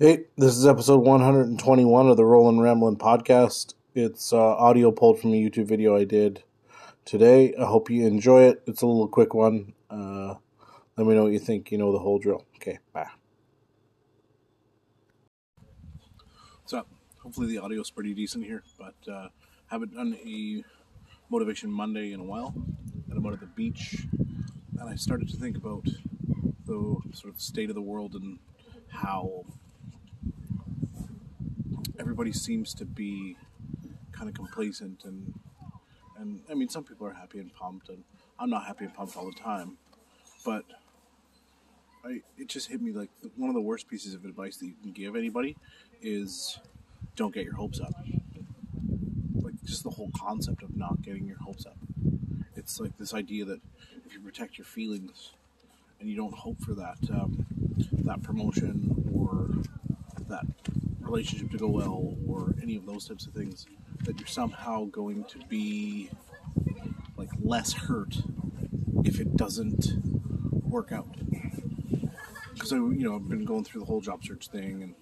Hey, this is episode 121 of the Rollin' Ramblin' podcast. It's uh, audio pulled from a YouTube video I did today. I hope you enjoy it. It's a little quick one. Uh, let me know what you think. You know the whole drill. Okay, bye. So, hopefully the audio is pretty decent here, but uh, haven't done a Motivation Monday in a while. And I'm out at the beach, and I started to think about the sort of state of the world and how everybody seems to be kind of complacent and and I mean some people are happy and pumped and I'm not happy and pumped all the time but I it just hit me like one of the worst pieces of advice that you can give anybody is don't get your hopes up. Like just the whole concept of not getting your hopes up. It's like this idea that if you protect your feelings and you don't hope for that um, that promotion or that relationship to go well or any of those types of things that you're somehow going to be like less hurt if it doesn't work out. Because I you know I've been going through the whole job search thing and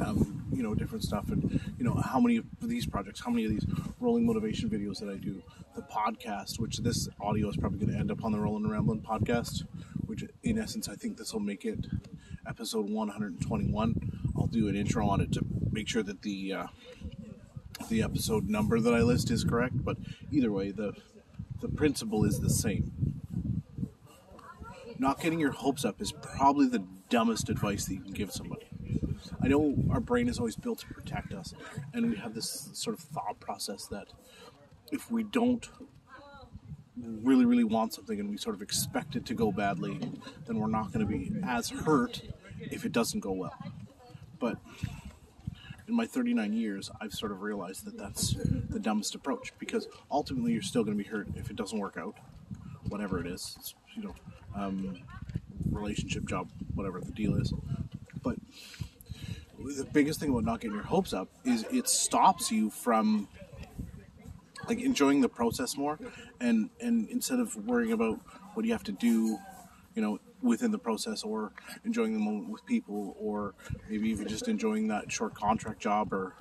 um, you know different stuff and you know how many of these projects how many of these rolling motivation videos that I do the podcast which this audio is probably going to end up on the Rolling and Rambling podcast which in essence I think this will make it episode 121 I'll do an intro on it to make sure that the uh, the episode number that I list is correct. But either way, the the principle is the same. Not getting your hopes up is probably the dumbest advice that you can give somebody. I know our brain is always built to protect us, and we have this sort of thought process that if we don't really, really want something and we sort of expect it to go badly, then we're not going to be as hurt if it doesn't go well. But in my 39 years, I've sort of realized that that's the dumbest approach because ultimately you're still going to be hurt if it doesn't work out, whatever it is. It's, you know, um, relationship, job, whatever the deal is. But the biggest thing about not getting your hopes up is it stops you from like enjoying the process more and and instead of worrying about what you have to do you know within the process or enjoying the moment with people or maybe even just enjoying that short contract job or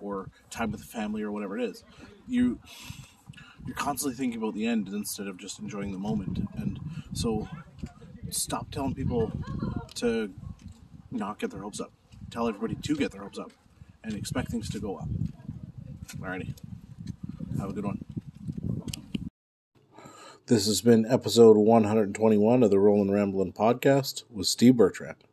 or time with the family or whatever it is. You you're constantly thinking about the end instead of just enjoying the moment. And so stop telling people to not get their hopes up. Tell everybody to get their hopes up and expect things to go up. Alrighty have a good one this has been episode 121 of the Rollin' Ramblin' podcast with Steve Bertrand.